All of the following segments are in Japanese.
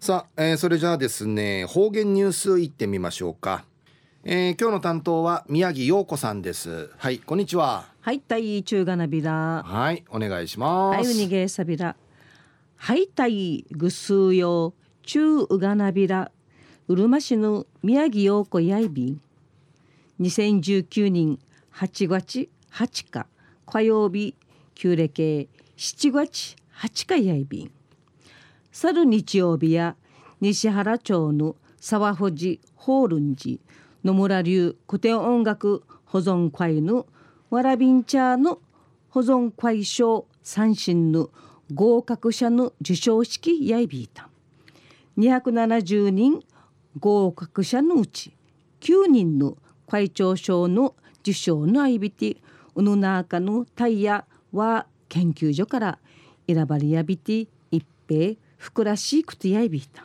さあ、えー、それじゃあですね方言ニュースいってみましょうか、えー、今日の担当は宮城陽子さんです。はいこんにちは。はいたい中がなびらはいお願いします。はいうにげさびらはいたいぐすうよ。中うがなびらうるま市の宮城陽子やいびん。2019年8月8日火曜日旧暦7月8日やいびん去る日曜日や西原町の沢藤法輪寺野村流古典音楽保存会のわらびんちゃの保存会賞三振の合格者の授賞式やいびいた270人合格者のうち9人の会長賞の受賞のあいびてうぬなかのタイヤは研究所から選ばれやびて一平ふくらしいくとやいびいた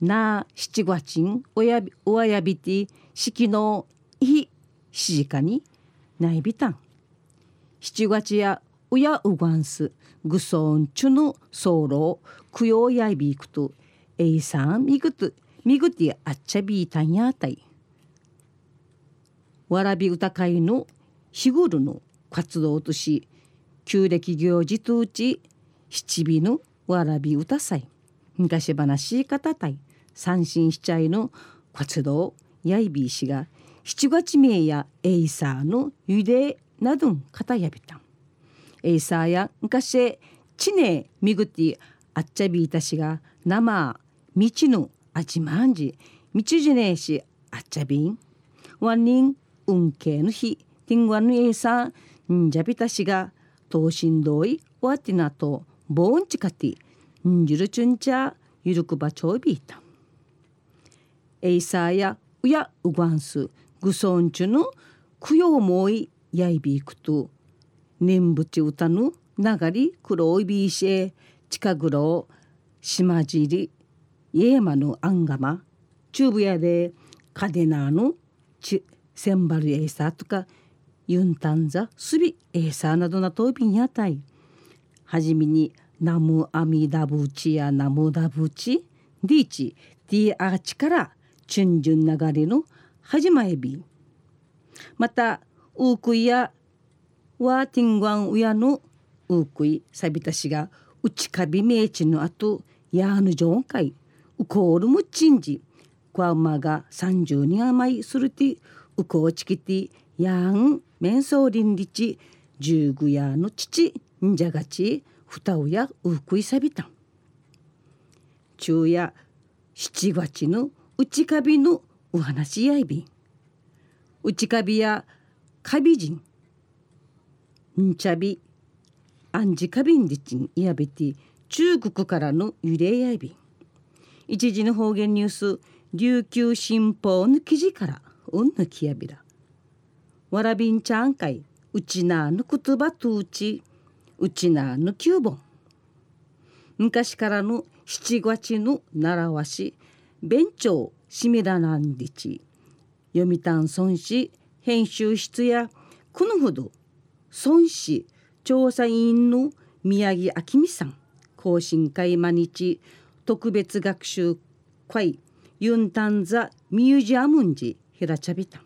なあ七月んおやびおやびて式のいしじかにないびたん。七月やうやうがんすぐそんちゅのそうろうくようやいびいくとえいさんみぐとみぐてあっちゃびいたんやたい。わらび歌会の日頃の活動とし旧暦行事とうち七尾のわらび歌祭。昔話方たい三振しちゃいの活動やいびしが七月名やエイサーのゆでなどん方やびた。んエイサーや昔ちねみぐってあっちゃびいたしが生道のあちまんじ。道じねえしあっちゃびん。ワンニン運慶の日。ティンワンのエイサーんじゃびたしが等身同意わてなと。ボンチカティ、ニュルチュンチャ、ユルクバチョビータ。エイサーやウヤウガンス、グソンチュヌ、クヨモイ、ヤイビークト、ネンブチウタヌ、ナガリ、クロウイビーシェ、チカグロウ、シマジリ、イエマヌアンガマ、チューブヤデ、カデナーヌ、チセンバルエイサーとか、ユンタンザ、スビエイサーなどなトイビンヤたい。はじめにナムアミダブチやナムダブチディーチディアーチからチュンジュン流れの始まえびまたウークイやワーティンガンウヤのウークイサビタシがうちかびめいちのあとヤーヌジョンカイウコールムチンジ。クワウマが30人余りするてウコーチキティヤーンメンソーリンリチ十具屋の父。んじゃがちふたうやうくいさびたん昼夜七月のうちかびのお話やいびんうちかびやかびじんんちゃびあんじかびんりちんいやべて中国からのゆれやいびん一時の方言ニュース琉球新報の記事からうんぬきやびらわらびんちゃんかいうちなの言葉とうちうちなの九本。昔からの七月の習わし弁長しみらなんりち。読谷村市編集室やこのほど。村市調査委員の宮城明美さん。更新会毎日特別学習会ユンタンザミュージアムンジひらちゃびた。ん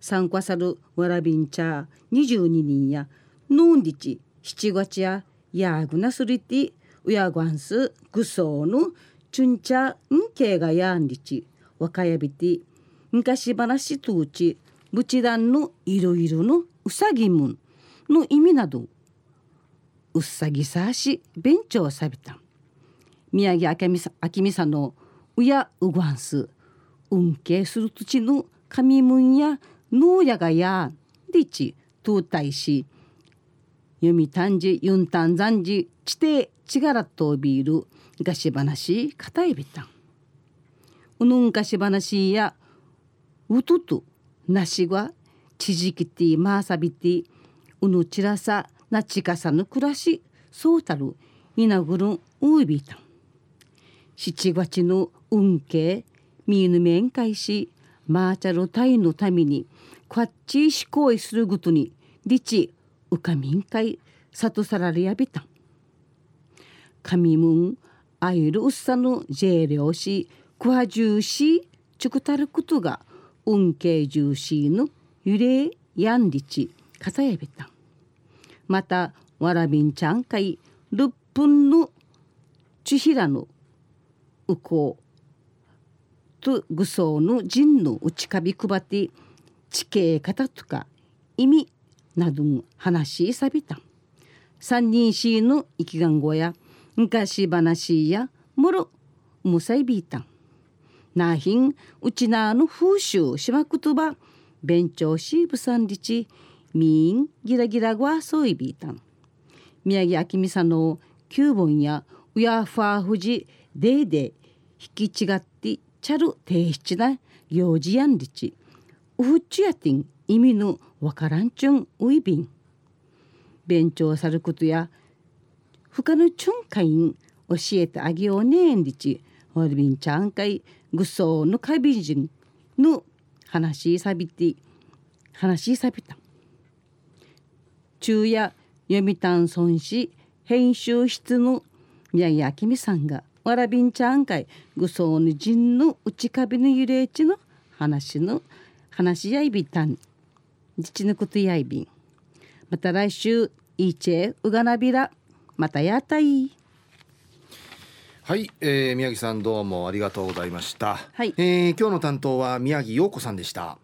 参加さるわらびんちゃ22人やのんりち。七月ややぐなすりてうやごんすぐそうのチュンチャんけがやんりちわかやびて昔話とうちぶちだんのいろいろのうさぎむんの意味などうっさぎさし勉強さびた宮城明美さ明美さんのうやうごんす運慶する土の神むんや農やがやでち東大し読谷寺ユンタンザンジ地底ちがらとビールがし話かたえびたん。うぬんかし話やうととなしがちじきてまあさびてうぬちらさなちかさぬ暮らしそうたるいなぐるん。ういびたん七月の運慶みぬめんかいしマーチャルタイのためにこっち思考するごとにリチうかみんかい里さられやびたん。神むんあゆるうっさぬジェーレオシクワジューシーチュクタルクトが運慶ジューシーの揺れやんりちかさやびたまたわらびんちゃんかいルップンのちひらのうこうとぐそうの人のうちかびくばって地形方とか意味などの話さびた。三人しの生きがんごや昔話やもろむさいびいた。んなひんうちなの風習しまくとば。勉強しぶさんりち。みんギラギラごわそういびいた。ん宮城明美さんの九本やうやふわふじ。でいで引き違ってちゃる提出な行事やんりち。うふっちやてん意味のわからんちゅんういびん。勉強さることやふかぬちゅんかいん教えてあげようねんりちわるびんちゃんかいぐそうのかびじんの話さびて話さびた。昼夜読谷村市編集室の宮城明美さんがわらびんちゃんかいぐそうの人の内壁の揺れ地の話の話やいびたん。自治のことやいびんまた来週いいちえうがなびらまたやたいはい、えー、宮城さんどうもありがとうございました。はいえー今日の担当は宮城陽子さんでした。